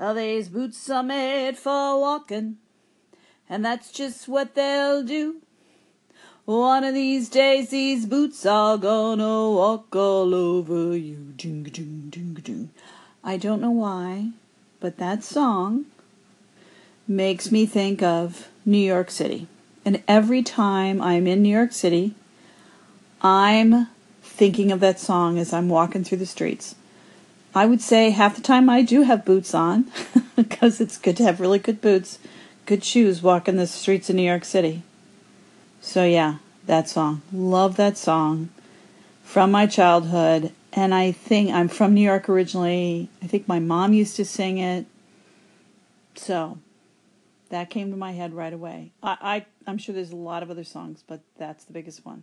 These boots are made for walking, and that's just what they'll do. One of these days, these boots are gonna walk all over you. Ding, ding, ding, ding. I don't know why, but that song makes me think of New York City. And every time I'm in New York City, I'm thinking of that song as I'm walking through the streets. I would say half the time I do have boots on because it's good to have really good boots, good shoes walking the streets of New York City. So, yeah, that song. Love that song from my childhood. And I think I'm from New York originally. I think my mom used to sing it. So, that came to my head right away. I, I, I'm sure there's a lot of other songs, but that's the biggest one.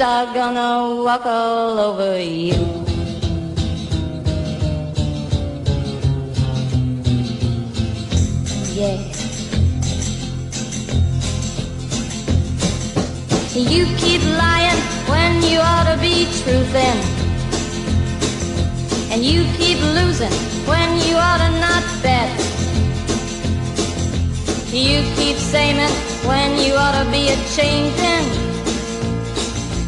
are gonna walk all over you. Yeah. You keep lying when you ought to be truthin'. And you keep losing when you ought to not bet. You keep saying when you ought to be a changing.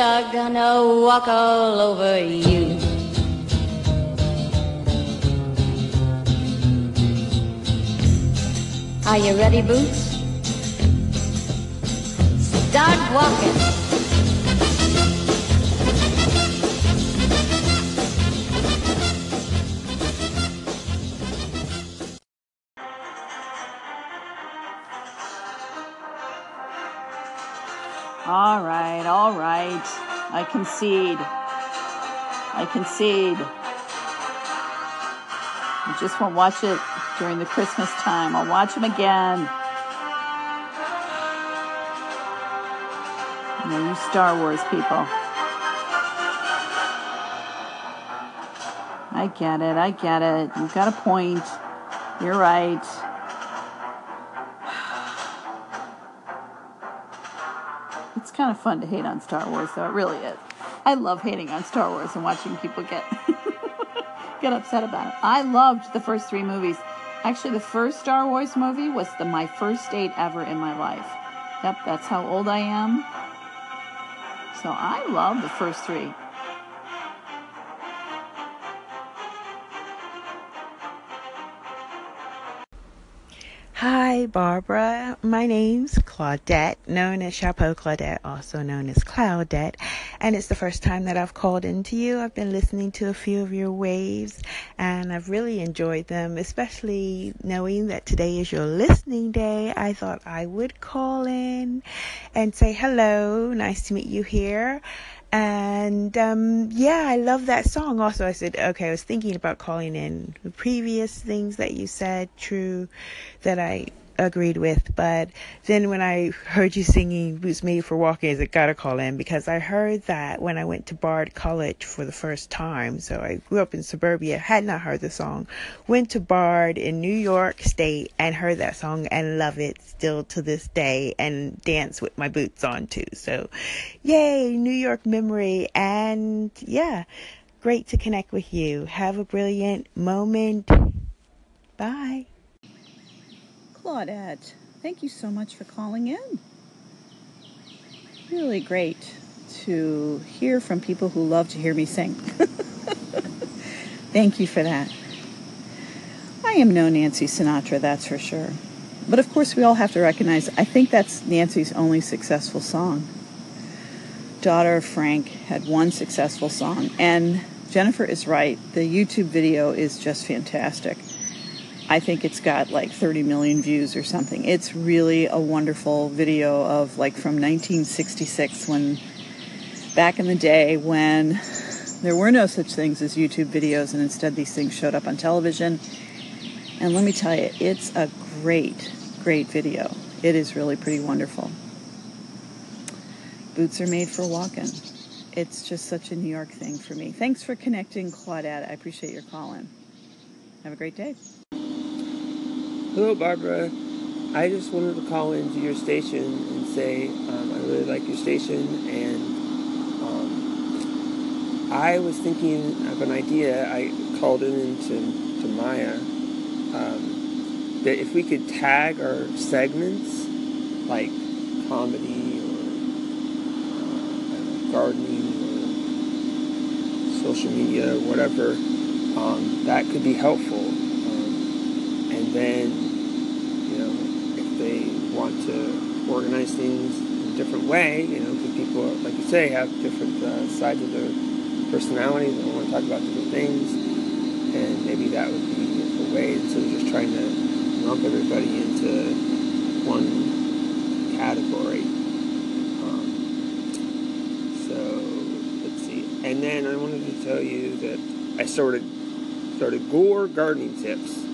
are gonna walk all over you. Are you ready, Boots? Start walking. Concede. I concede. I just won't watch it during the Christmas time. I'll watch them again. You Star Wars people. I get it. I get it. You've got a point. You're right. It's kind of fun to hate on Star Wars, though. It really is. I love hating on Star Wars and watching people get get upset about it. I loved the first three movies. Actually, the first Star Wars movie was the my first date ever in my life. Yep, that's how old I am. So I love the first three. Hi, Barbara. My name's Claudette, known as Chapeau Claudette, also known as Cloudette, and it's the first time that I've called into you. I've been listening to a few of your waves, and I've really enjoyed them, especially knowing that today is your listening day. I thought I would call in and say hello. Nice to meet you here. And um, yeah, I love that song. Also, I said, okay, I was thinking about calling in the previous things that you said, true, that I agreed with. But then when I heard you singing Boots Made for Walking, I gotta call in because I heard that when I went to Bard College for the first time. So I grew up in suburbia, had not heard the song, went to Bard in New York State and heard that song and love it still to this day and dance with my boots on too. So yay, New York memory. And yeah, great to connect with you. Have a brilliant moment. Bye. Claudette, thank you so much for calling in. Really great to hear from people who love to hear me sing. thank you for that. I am no Nancy Sinatra, that's for sure. But of course, we all have to recognize I think that's Nancy's only successful song. Daughter of Frank had one successful song, and Jennifer is right. The YouTube video is just fantastic. I think it's got like 30 million views or something. It's really a wonderful video of like from 1966 when back in the day when there were no such things as YouTube videos and instead these things showed up on television. And let me tell you, it's a great, great video. It is really pretty wonderful. Boots are made for walking. It's just such a New York thing for me. Thanks for connecting, Claudette. I appreciate your call in. Have a great day. Hello, Barbara. I just wanted to call into your station and say um, I really like your station, and um, I was thinking of an idea. I called in into to Maya um, that if we could tag our segments like comedy or uh, gardening or social media or whatever, um, that could be helpful. Um, and then, you know, if they want to organize things in a different way, you know, because people, like you say, have different uh, sides of their personality, they want to talk about different things, and maybe that would be a way instead of just trying to lump everybody into one category. Um, so let's see. And then I wanted to tell you that I started started Gore Gardening Tips.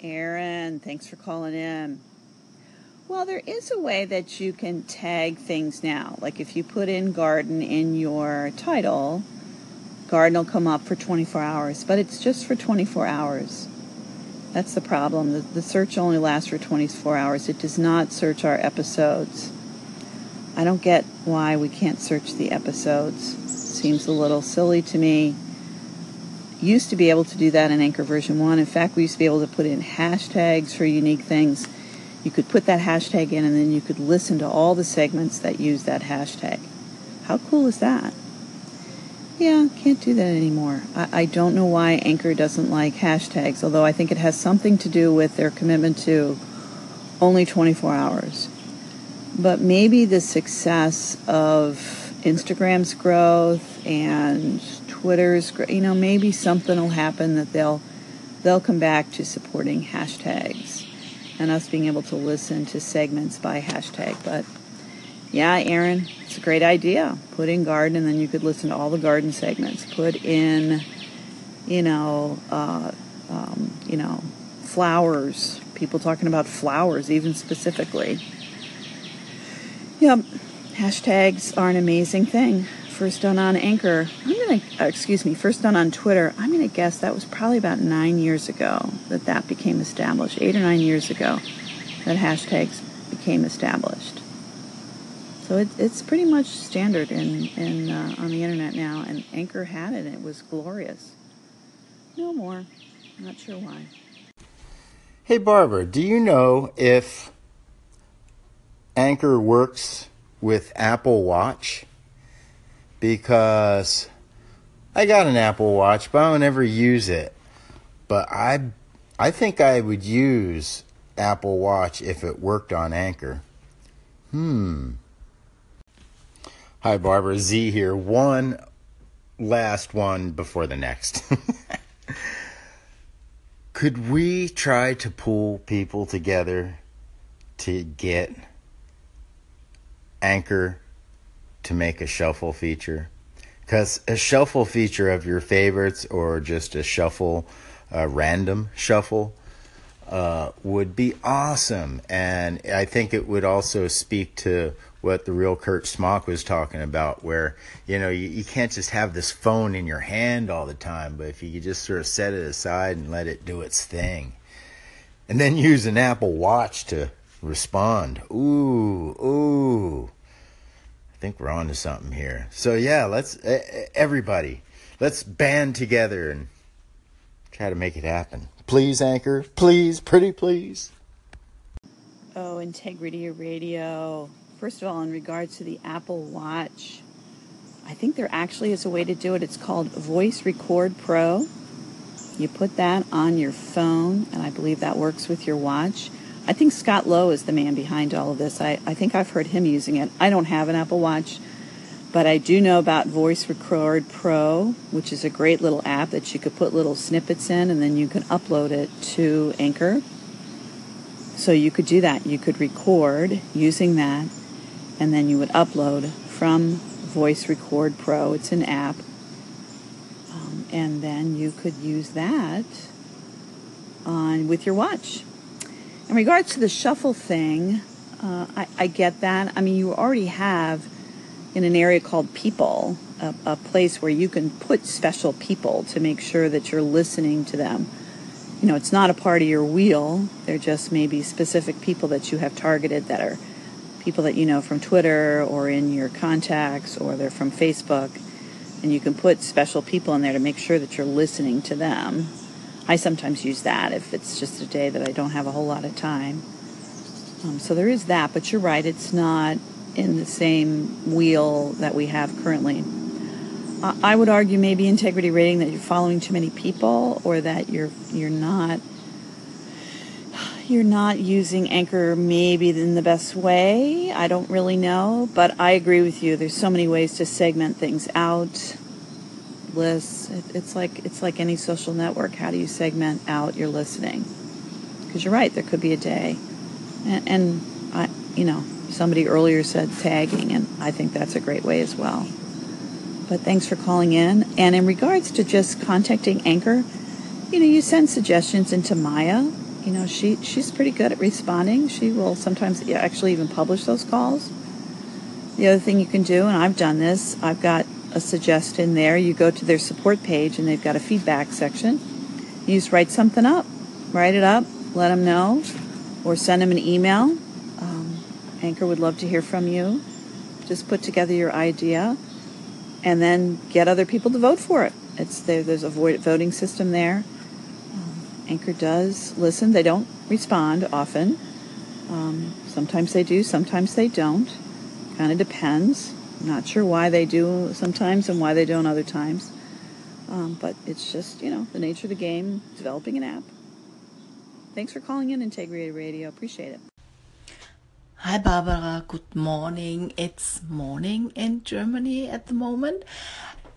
Aaron, thanks for calling in. Well, there is a way that you can tag things now. Like if you put in garden in your title, garden will come up for 24 hours, but it's just for 24 hours. That's the problem. The, the search only lasts for 24 hours. It does not search our episodes. I don't get why we can't search the episodes. Seems a little silly to me. Used to be able to do that in Anchor version 1. In fact, we used to be able to put in hashtags for unique things. You could put that hashtag in and then you could listen to all the segments that use that hashtag. How cool is that? Yeah, can't do that anymore. I, I don't know why Anchor doesn't like hashtags, although I think it has something to do with their commitment to only 24 hours. But maybe the success of Instagram's growth and Twitter's, you know, maybe something will happen that they'll they'll come back to supporting hashtags and us being able to listen to segments by hashtag. But yeah, Aaron, it's a great idea. Put in garden, and then you could listen to all the garden segments. Put in, you know, uh, um, you know, flowers. People talking about flowers, even specifically. Yep, hashtags are an amazing thing. First done on Anchor. I'm gonna, uh, excuse me, first done on Twitter. I'm gonna guess that was probably about nine years ago that that became established. Eight or nine years ago, that hashtags became established. So it, it's pretty much standard in, in uh, on the internet now, and Anchor had it, and it was glorious. No more. Not sure why. Hey Barbara, do you know if Anchor works with Apple Watch? Because I got an Apple Watch, but I don't ever use it. But I I think I would use Apple Watch if it worked on Anchor. Hmm. Hi Barbara, Z here. One last one before the next. Could we try to pull people together to get Anchor to make a shuffle feature? Because a shuffle feature of your favorites or just a shuffle, a random shuffle, uh, would be awesome. And I think it would also speak to what the real Kurt Smock was talking about, where, you know, you, you can't just have this phone in your hand all the time, but if you could just sort of set it aside and let it do its thing. And then use an Apple Watch to respond. Ooh, ooh. Think we're on to something here. So, yeah, let's, everybody, let's band together and try to make it happen. Please, Anchor. Please, pretty please. Oh, Integrity Radio. First of all, in regards to the Apple Watch, I think there actually is a way to do it. It's called Voice Record Pro. You put that on your phone, and I believe that works with your watch. I think Scott Lowe is the man behind all of this. I, I think I've heard him using it. I don't have an Apple Watch, but I do know about Voice Record Pro, which is a great little app that you could put little snippets in and then you can upload it to Anchor. So you could do that. You could record using that and then you would upload from Voice Record Pro. It's an app. Um, and then you could use that on with your watch. In regards to the shuffle thing, uh, I, I, get that. I mean, you already have in an area called People a, a place where you can put special people to make sure that you're listening to them. You know, it's not a part of your wheel. They're just maybe specific people that you have targeted that are people that you know from Twitter or in your contacts or they're from Facebook. And you can put special people in there to make sure that you're listening to them. I sometimes use that if it's just a day that I don't have a whole lot of time. Um, so there is that, but you're right, it's not in the same wheel that we have currently. I would argue maybe Integrity Radio that you're following too many people or that you're you're not you're not using Anchor maybe in the best way. I don't really know, but I agree with you. There's so many ways to segment things out. Lists. It's like it's like any social network. How do you segment out your listening? Because you're right. There could be a day, and, and I, you know, somebody earlier said tagging, and I think that's a great way as well. But thanks for calling in. And in regards to just contacting Anchor, you know, you send suggestions into Maya you know, she she's pretty good at responding. She will sometimes actually even publish those calls. The other thing you can do, and I've done this, I've got a suggestion there. You go to their support page, and they've got a feedback section. You just write something up, write it up, let them know, or send them an email. Um, Anchor would love to hear from you. Just put together your idea, and then get other people to vote for it. It's there. There's a voting system there. Anchor does listen. They don't respond often. Um, sometimes they do, sometimes they don't. Kind of depends. Not sure why they do sometimes and why they don't other times. Um, but it's just, you know, the nature of the game, developing an app. Thanks for calling in Integrity Radio. Appreciate it. Hi, Barbara. Good morning. It's morning in Germany at the moment.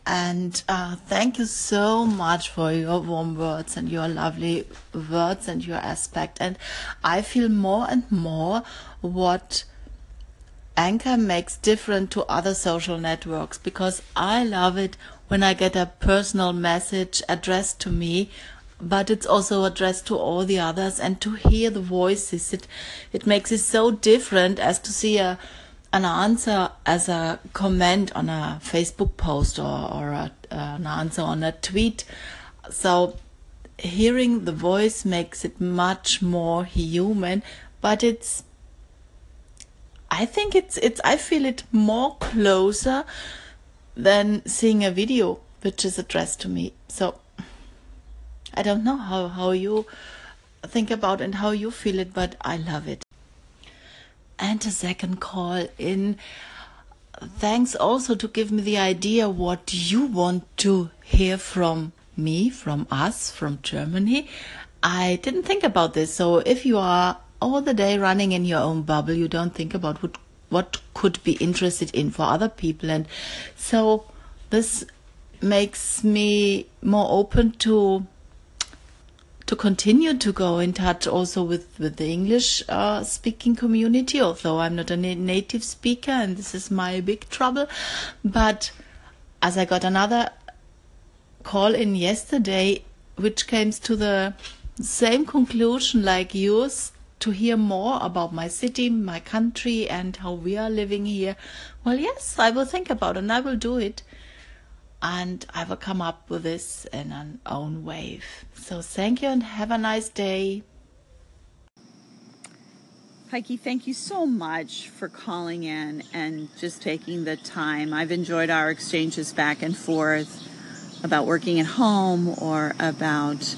And uh, thank you so much for your warm words and your lovely words and your aspect. And I feel more and more what Anchor makes different to other social networks because I love it when I get a personal message addressed to me but it's also addressed to all the others and to hear the voices it it makes it so different as to see a an answer as a comment on a Facebook post or, or a, an answer on a tweet. So hearing the voice makes it much more human, but it's I think it's it's I feel it more closer than seeing a video which is addressed to me. So I don't know how, how you think about and how you feel it, but I love it and a second call in. Thanks also to give me the idea what you want to hear from me, from us, from Germany. I didn't think about this. So if you are all the day running in your own bubble, you don't think about what what could be interested in for other people and so this makes me more open to to continue to go in touch also with, with the English uh, speaking community, although I'm not a na- native speaker and this is my big trouble. But as I got another call in yesterday, which came to the same conclusion like yours to hear more about my city, my country, and how we are living here, well, yes, I will think about it and I will do it. And I will come up with this in an own wave. So thank you and have a nice day. Heike, thank you so much for calling in and just taking the time. I've enjoyed our exchanges back and forth about working at home or about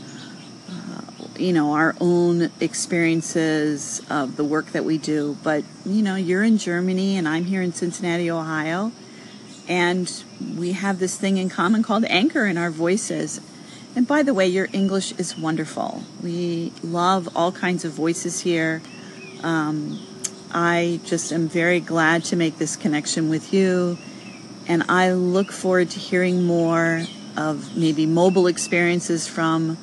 you know, our own experiences of the work that we do. But, you know, you're in Germany and I'm here in Cincinnati, Ohio. And we have this thing in common called anchor in our voices. And by the way, your English is wonderful. We love all kinds of voices here. Um, I just am very glad to make this connection with you. And I look forward to hearing more of maybe mobile experiences from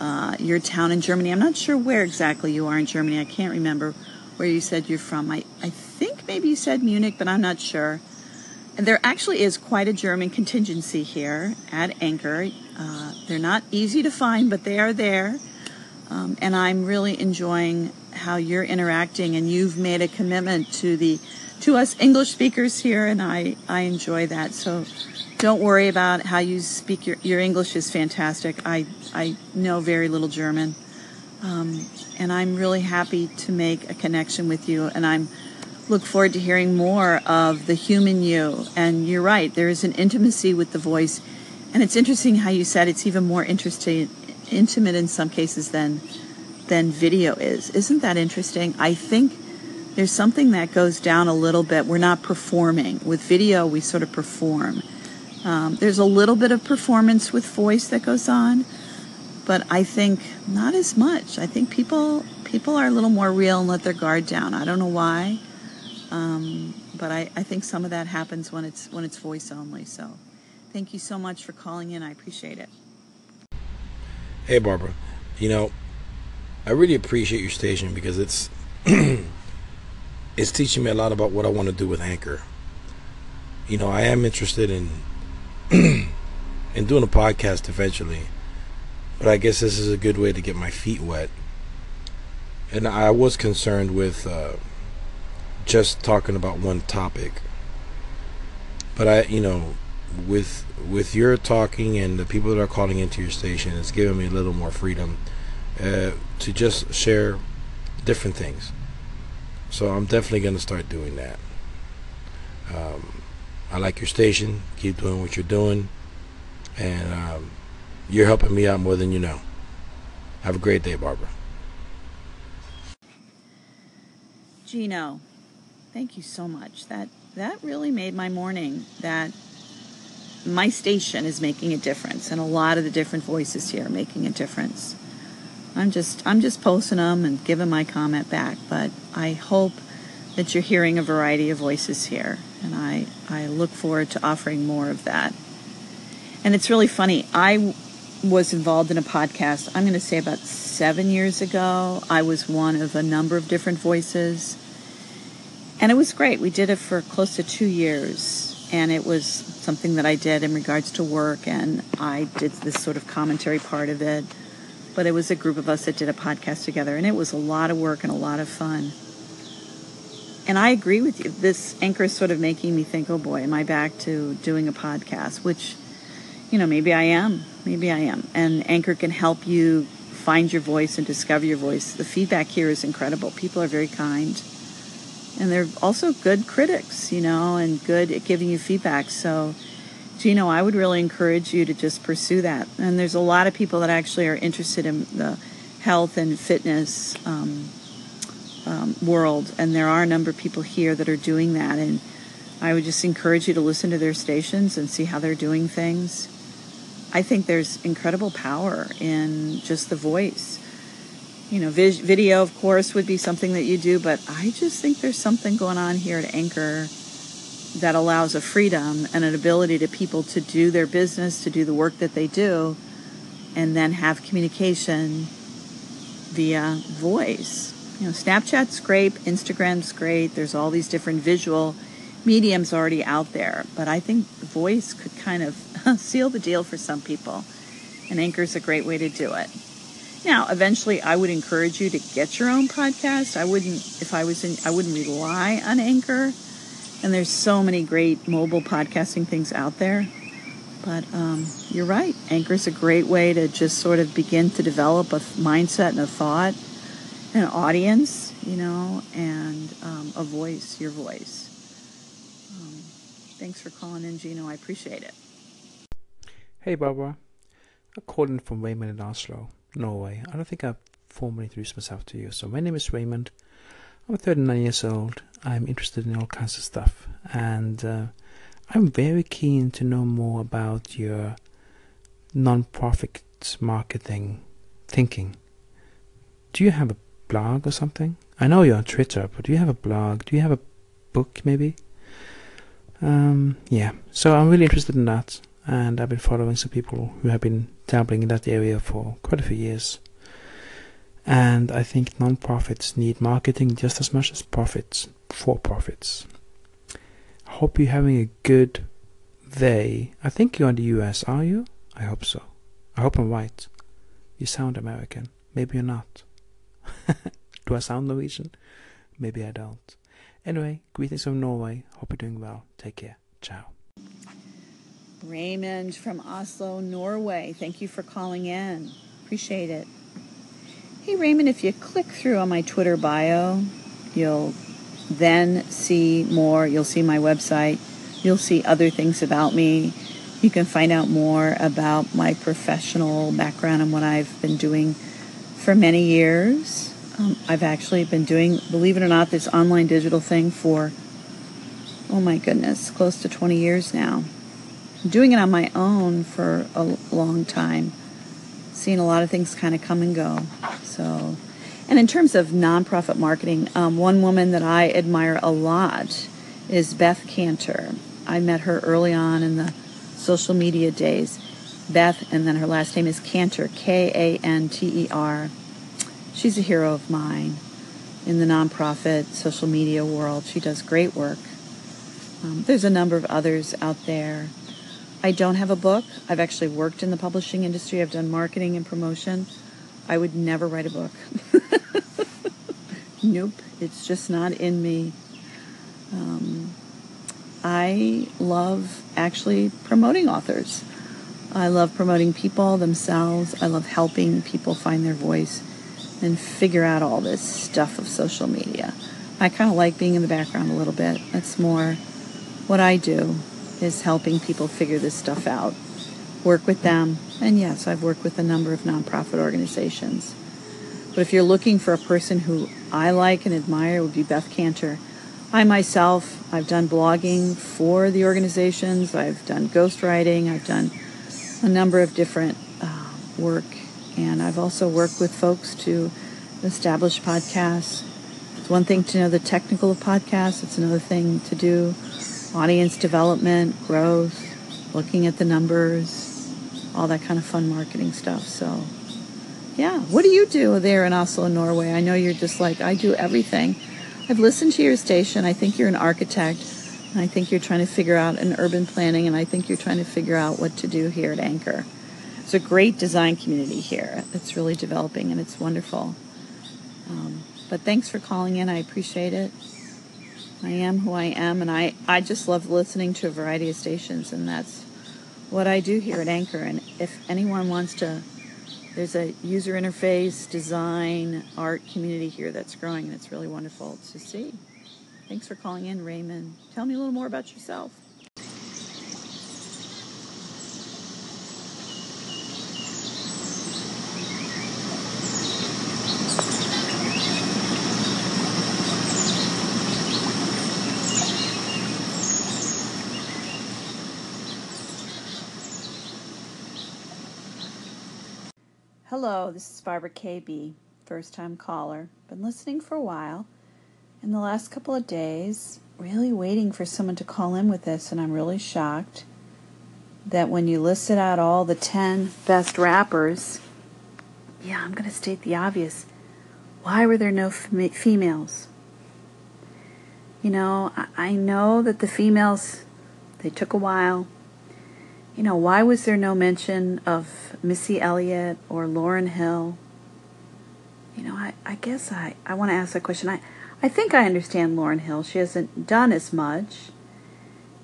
uh, your town in Germany. I'm not sure where exactly you are in Germany. I can't remember where you said you're from. I, I think maybe you said Munich, but I'm not sure. And there actually is quite a German contingency here at Anchor. Uh, they're not easy to find, but they are there. Um, and I'm really enjoying how you're interacting, and you've made a commitment to the to us English speakers here, and I I enjoy that. So don't worry about how you speak. Your, your English is fantastic. I, I know very little German. Um, and I'm really happy to make a connection with you. And I'm look forward to hearing more of the human you. And you're right, there is an intimacy with the voice. And it's interesting how you said it's even more interesting, intimate in some cases than than video is. Isn't that interesting? I think there's something that goes down a little bit. We're not performing. With video, we sort of perform. Um, there's a little bit of performance with voice that goes on, but I think not as much. I think people people are a little more real and let their guard down. I don't know why, um, but I, I think some of that happens when it's when it's voice only. So, thank you so much for calling in. I appreciate it. Hey, Barbara. You know, I really appreciate your station because it's it's teaching me a lot about what I want to do with Anchor. You know, I am interested in and doing a podcast eventually. But I guess this is a good way to get my feet wet. And I was concerned with uh, just talking about one topic. But I, you know, with with your talking and the people that are calling into your station, it's giving me a little more freedom uh, to just share different things. So I'm definitely going to start doing that. Um, I like your station. Keep doing what you're doing. And um, you're helping me out more than you know. Have a great day, Barbara. Gino, thank you so much. That that really made my morning. That my station is making a difference, and a lot of the different voices here are making a difference. I'm just I'm just posting them and giving my comment back, but I hope that you're hearing a variety of voices here and I, I look forward to offering more of that. And it's really funny. I was involved in a podcast, I'm going to say about seven years ago. I was one of a number of different voices. And it was great. We did it for close to two years. And it was something that I did in regards to work. And I did this sort of commentary part of it. But it was a group of us that did a podcast together. And it was a lot of work and a lot of fun and I agree with you. This anchor is sort of making me think, oh boy, am I back to doing a podcast? Which, you know, maybe I am. Maybe I am. And Anchor can help you find your voice and discover your voice. The feedback here is incredible. People are very kind. And they're also good critics, you know, and good at giving you feedback. So, Gino, I would really encourage you to just pursue that. And there's a lot of people that actually are interested in the health and fitness um, um, world, and there are a number of people here that are doing that. And I would just encourage you to listen to their stations and see how they're doing things. I think there's incredible power in just the voice. You know, vis- video, of course, would be something that you do, but I just think there's something going on here at Anchor that allows a freedom and an ability to people to do their business, to do the work that they do, and then have communication via voice you know, Snapchat's great, Instagram's great. There's all these different visual mediums already out there, but I think voice could kind of seal the deal for some people, and Anchor's a great way to do it. Now, eventually, I would encourage you to get your own podcast. I wouldn't, if I was in, I wouldn't rely on Anchor. And there's so many great mobile podcasting things out there. But um, you're right. Anchor is a great way to just sort of begin to develop a mindset and a thought, an audience, you know, and um, a voice, your voice. Um, thanks for calling in, Gino. I appreciate it. Hey, Barbara. I'm calling from Raymond in Oslo. Norway. I don't think I've formally introduced myself to you. So my name is Raymond. I'm 39 years old. I'm interested in all kinds of stuff, and uh, I'm very keen to know more about your non-profit marketing thinking. Do you have a blog or something? I know you're on Twitter, but do you have a blog? Do you have a book, maybe? Um, yeah. So I'm really interested in that and I've been following some people who have been dabbling in that area for quite a few years. And I think non-profits need marketing just as much as profits for profits. I hope you're having a good day. I think you're in the US, are you? I hope so. I hope I'm right. You sound American. Maybe you're not. Do I sound Norwegian? Maybe I don't. Anyway, greetings from Norway. Hope you're doing well. Take care. Ciao. Raymond from Oslo, Norway. Thank you for calling in. Appreciate it. Hey, Raymond, if you click through on my Twitter bio, you'll then see more. You'll see my website. You'll see other things about me. You can find out more about my professional background and what I've been doing for many years. Um, I've actually been doing, believe it or not, this online digital thing for, oh my goodness, close to 20 years now doing it on my own for a long time, seeing a lot of things kind of come and go. So, and in terms of nonprofit marketing, um, one woman that I admire a lot is Beth Kanter. I met her early on in the social media days. Beth, and then her last name is Kanter, K A N T E R. She's a hero of mine in the nonprofit social media world. She does great work. Um, there's a number of others out there. I don't have a book. I've actually worked in the publishing industry. I've done marketing and promotion. I would never write a book. nope, it's just not in me. Um, I love actually promoting authors. I love promoting people themselves. I love helping people find their voice and figure out all this stuff of social media. I kind of like being in the background a little bit. That's more what I do is helping people figure this stuff out, work with them. And yes, I've worked with a number of nonprofit organizations. But if you're looking for a person who I like and admire, would be Beth Kanter. I myself, I've done blogging for the organizations, I've done ghostwriting, I've done a number of different uh, work, and I've also worked with folks to establish podcasts. It's one thing to know the technical of podcasts, it's another thing to do audience development, growth, looking at the numbers, all that kind of fun marketing stuff. So, yeah, what do you do there in Oslo, Norway? I know you're just like, I do everything. I've listened to your station. I think you're an architect. I think you're trying to figure out an urban planning, and I think you're trying to figure out what to do here at Anchor. It's a great design community here. It's really developing, and it's wonderful. Um, but thanks for calling in. I appreciate it. I am who I am, and I, I just love listening to a variety of stations, and that's what I do here at Anchor. And if anyone wants to, there's a user interface, design, art community here that's growing, and it's really wonderful to see. Thanks for calling in, Raymond. Tell me a little more about yourself. Hello, this is Barbara KB, first time caller. Been listening for a while. In the last couple of days, really waiting for someone to call in with this, and I'm really shocked that when you listed out all the 10 best rappers, yeah, I'm going to state the obvious. Why were there no fem- females? You know, I-, I know that the females, they took a while you know, why was there no mention of Missy Elliott or Lauryn Hill? you know, I, I guess I, I want to ask that question. I, I think I understand Lauryn Hill. She hasn't done as much.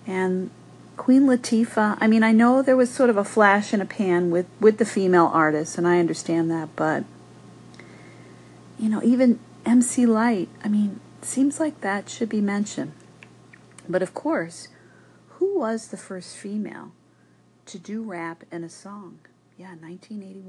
And Queen Latifah, I mean, I know there was sort of a flash in a pan with, with the female artists, and I understand that, but, you know, even MC Lyte, I mean, seems like that should be mentioned. But of course, who was the first female to do rap in a song? Yeah, 1981.